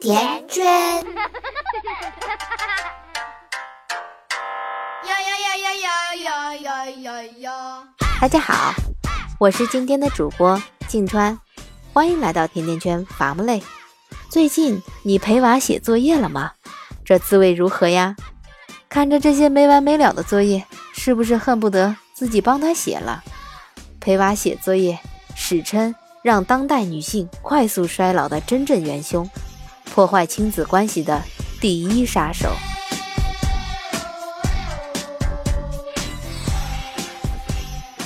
甜甜圈，呀呀呀呀呀呀呀呀呀！大家好，我是今天的主播静川，欢迎来到甜甜圈伐木累。最近你陪娃写作业了吗？这滋味如何呀？看着这些没完没了的作业，是不是恨不得自己帮他写了？陪娃写作业，史称让当代女性快速衰老的真正元凶。破坏亲子关系的第一杀手。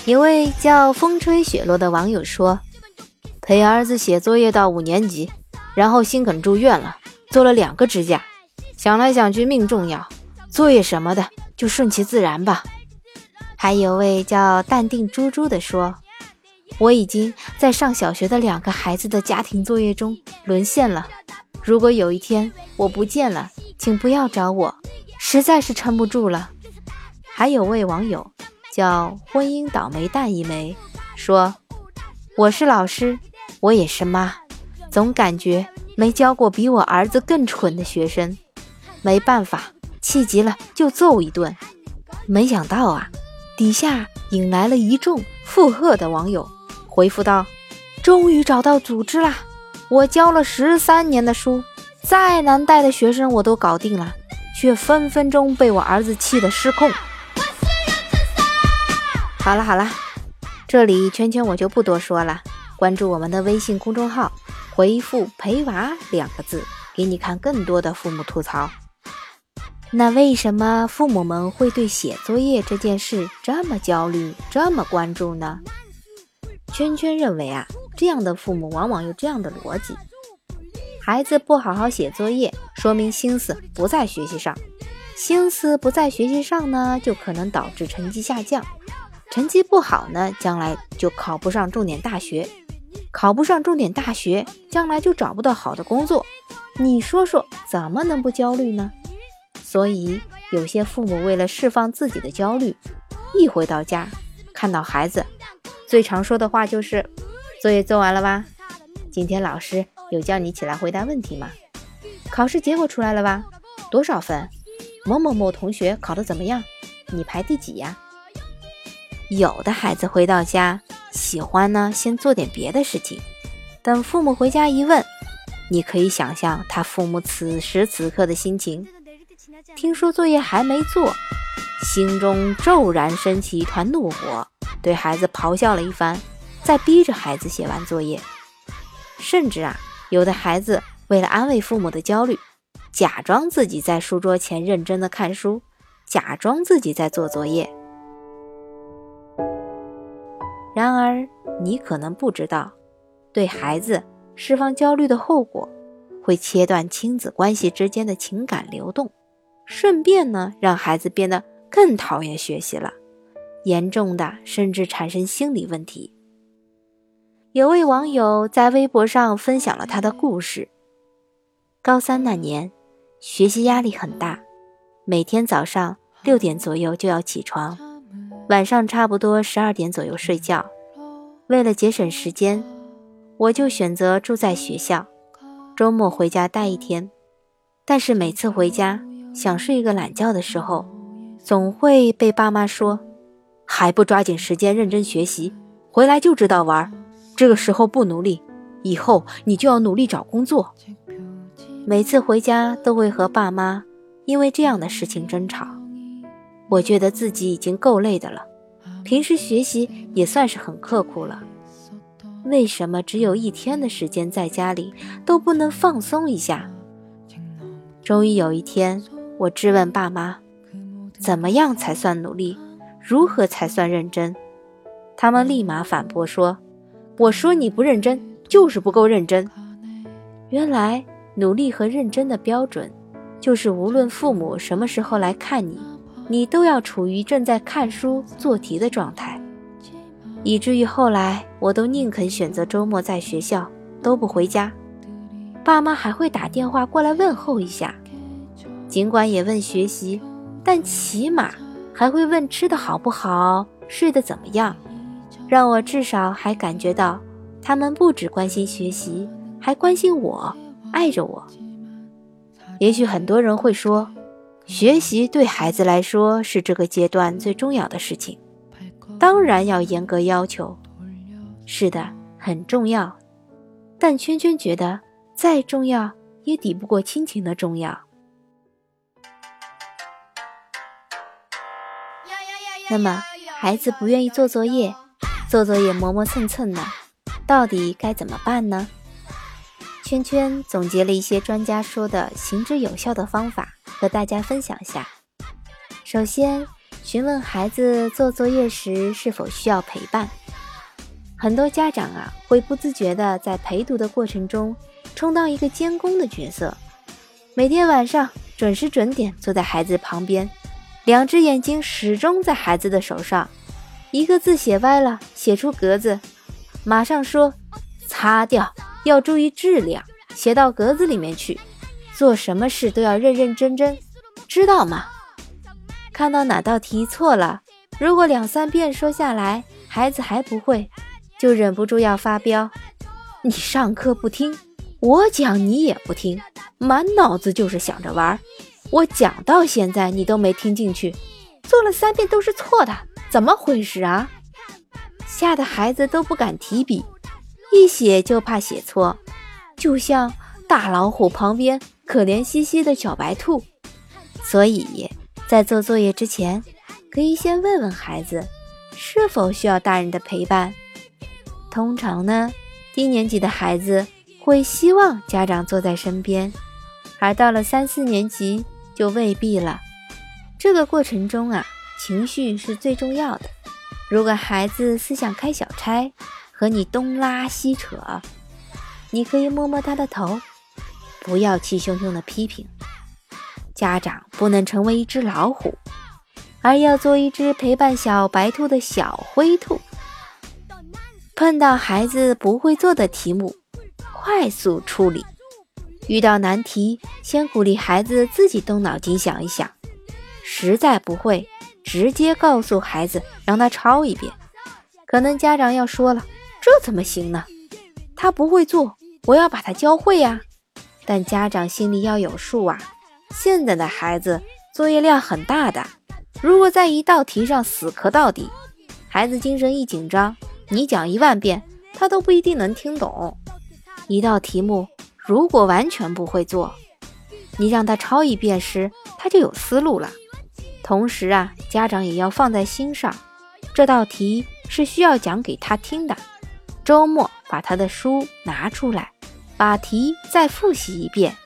一位叫风吹雪落的网友说：“陪儿子写作业到五年级，然后心梗住院了，做了两个支架。想来想去，命重要，作业什么的就顺其自然吧。”还有位叫淡定猪猪的说：“我已经在上小学的两个孩子的家庭作业中沦陷了。如果有一天我不见了，请不要找我，实在是撑不住了。”还有位网友叫婚姻倒霉蛋一枚说：“我是老师，我也是妈，总感觉没教过比我儿子更蠢的学生，没办法，气急了就揍一顿。没想到啊。”底下引来了一众附和的网友，回复道：“终于找到组织啦！我教了十三年的书，再难带的学生我都搞定了，却分分钟被我儿子气得失控。”好了好了，这里圈圈我就不多说了，关注我们的微信公众号，回复“陪娃”两个字，给你看更多的父母吐槽。那为什么父母们会对写作业这件事这么焦虑、这么关注呢？圈圈认为啊，这样的父母往往有这样的逻辑：孩子不好好写作业，说明心思不在学习上；心思不在学习上呢，就可能导致成绩下降；成绩不好呢，将来就考不上重点大学；考不上重点大学，将来就找不到好的工作。你说说，怎么能不焦虑呢？所以，有些父母为了释放自己的焦虑，一回到家，看到孩子，最常说的话就是：“作业做完了吧？今天老师有叫你起来回答问题吗？考试结果出来了吧？多少分？某某某同学考得怎么样？你排第几呀？”有的孩子回到家，喜欢呢先做点别的事情，等父母回家一问，你可以想象他父母此时此刻的心情。听说作业还没做，心中骤然升起一团怒火，对孩子咆哮了一番，在逼着孩子写完作业。甚至啊，有的孩子为了安慰父母的焦虑，假装自己在书桌前认真的看书，假装自己在做作业。然而，你可能不知道，对孩子释放焦虑的后果，会切断亲子关系之间的情感流动。顺便呢，让孩子变得更讨厌学习了，严重的甚至产生心理问题。有位网友在微博上分享了他的故事：高三那年，学习压力很大，每天早上六点左右就要起床，晚上差不多十二点左右睡觉。为了节省时间，我就选择住在学校，周末回家待一天。但是每次回家，想睡一个懒觉的时候，总会被爸妈说：“还不抓紧时间认真学习，回来就知道玩。这个时候不努力，以后你就要努力找工作。”每次回家都会和爸妈因为这样的事情争吵。我觉得自己已经够累的了，平时学习也算是很刻苦了，为什么只有一天的时间在家里都不能放松一下？终于有一天。我质问爸妈：“怎么样才算努力？如何才算认真？”他们立马反驳说：“我说你不认真，就是不够认真。”原来努力和认真的标准，就是无论父母什么时候来看你，你都要处于正在看书做题的状态，以至于后来我都宁肯选择周末在学校，都不回家。爸妈还会打电话过来问候一下。尽管也问学习，但起码还会问吃的好不好，睡得怎么样，让我至少还感觉到他们不只关心学习，还关心我，爱着我。也许很多人会说，学习对孩子来说是这个阶段最重要的事情，当然要严格要求。是的，很重要。但圈圈觉得，再重要也抵不过亲情的重要。那么，孩子不愿意做作业，做作业磨磨蹭蹭的，到底该怎么办呢？圈圈总结了一些专家说的行之有效的方法，和大家分享下。首先，询问孩子做作业时是否需要陪伴。很多家长啊，会不自觉地在陪读的过程中充当一个监工的角色，每天晚上准时准点坐在孩子旁边，两只眼睛始终在孩子的手上，一个字写歪了，写出格子，马上说擦掉。要注意质量，写到格子里面去。做什么事都要认认真真，知道吗？看到哪道题错了，如果两三遍说下来，孩子还不会，就忍不住要发飙。你上课不听，我讲你也不听，满脑子就是想着玩。我讲到现在你都没听进去，做了三遍都是错的，怎么回事啊？吓得孩子都不敢提笔。一写就怕写错，就像大老虎旁边可怜兮兮的小白兔。所以在做作业之前，可以先问问孩子是否需要大人的陪伴。通常呢，低年级的孩子会希望家长坐在身边，而到了三四年级就未必了。这个过程中啊，情绪是最重要的。如果孩子思想开小差，和你东拉西扯，你可以摸摸他的头，不要气汹汹的批评。家长不能成为一只老虎，而要做一只陪伴小白兔的小灰兔。碰到孩子不会做的题目，快速处理。遇到难题，先鼓励孩子自己动脑筋想一想。实在不会，直接告诉孩子，让他抄一遍。可能家长要说了。这怎么行呢？他不会做，我要把他教会呀。但家长心里要有数啊。现在的孩子作业量很大的，如果在一道题上死磕到底，孩子精神一紧张，你讲一万遍，他都不一定能听懂。一道题目如果完全不会做，你让他抄一遍时，他就有思路了。同时啊，家长也要放在心上，这道题是需要讲给他听的。周末把他的书拿出来，把题再复习一遍，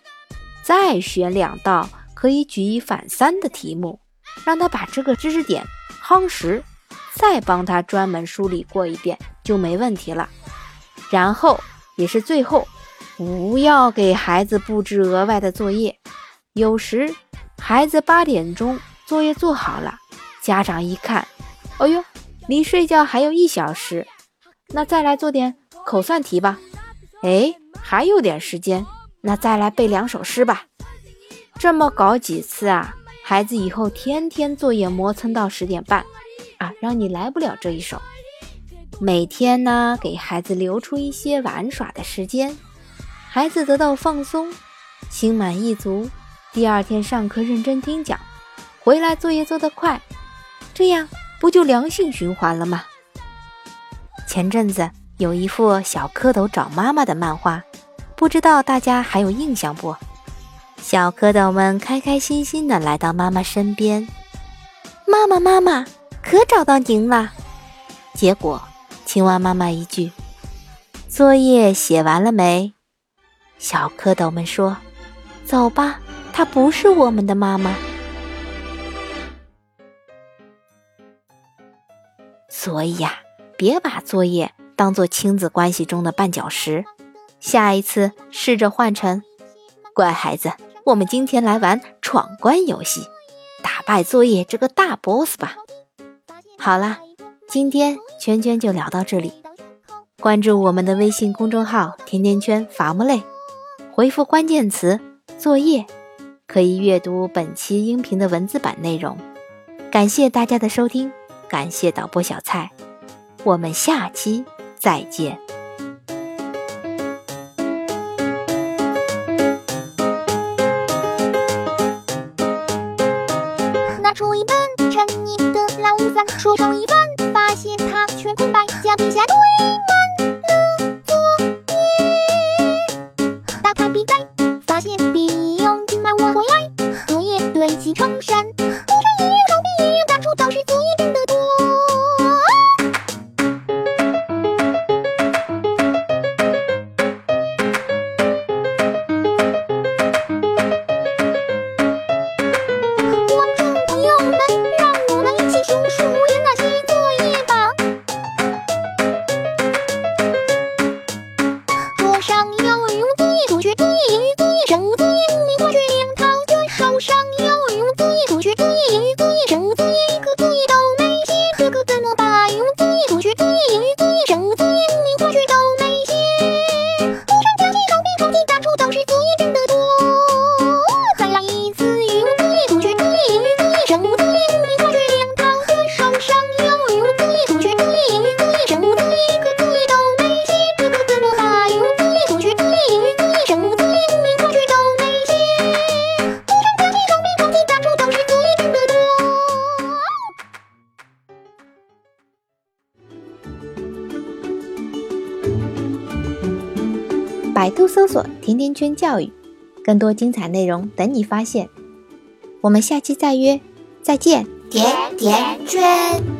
再选两道可以举一反三的题目，让他把这个知识点夯实，再帮他专门梳理过一遍就没问题了。然后也是最后，不要给孩子布置额外的作业。有时孩子八点钟作业做好了，家长一看，哦呦，离睡觉还有一小时。那再来做点口算题吧。哎，还有点时间，那再来背两首诗吧。这么搞几次啊，孩子以后天天作业磨蹭到十点半啊，让你来不了这一手。每天呢，给孩子留出一些玩耍的时间，孩子得到放松，心满意足。第二天上课认真听讲，回来作业做得快，这样不就良性循环了吗？前阵子有一幅小蝌蚪找妈妈的漫画，不知道大家还有印象不？小蝌蚪们开开心心地来到妈妈身边，妈妈妈妈，可找到您了。结果青蛙妈妈一句：“作业写完了没？”小蝌蚪们说：“走吧，她不是我们的妈妈。”所以呀。别把作业当做亲子关系中的绊脚石，下一次试着换成乖孩子。我们今天来玩闯关游戏，打败作业这个大 boss 吧。好了，今天圈圈就聊到这里。关注我们的微信公众号“甜甜圈伐木累”，回复关键词“作业”，可以阅读本期音频的文字版内容。感谢大家的收听，感谢导播小蔡，我们下期再见。拿出一本陈年的《蓝屋翻，书成一半，发现它全空白，家底下堆满了作业。打开笔袋，发现笔用尽买，我回来，荷叶堆积成山。百度搜索甜甜圈教育更多精彩内容等你发现。我们下期再约再见。甜甜圈。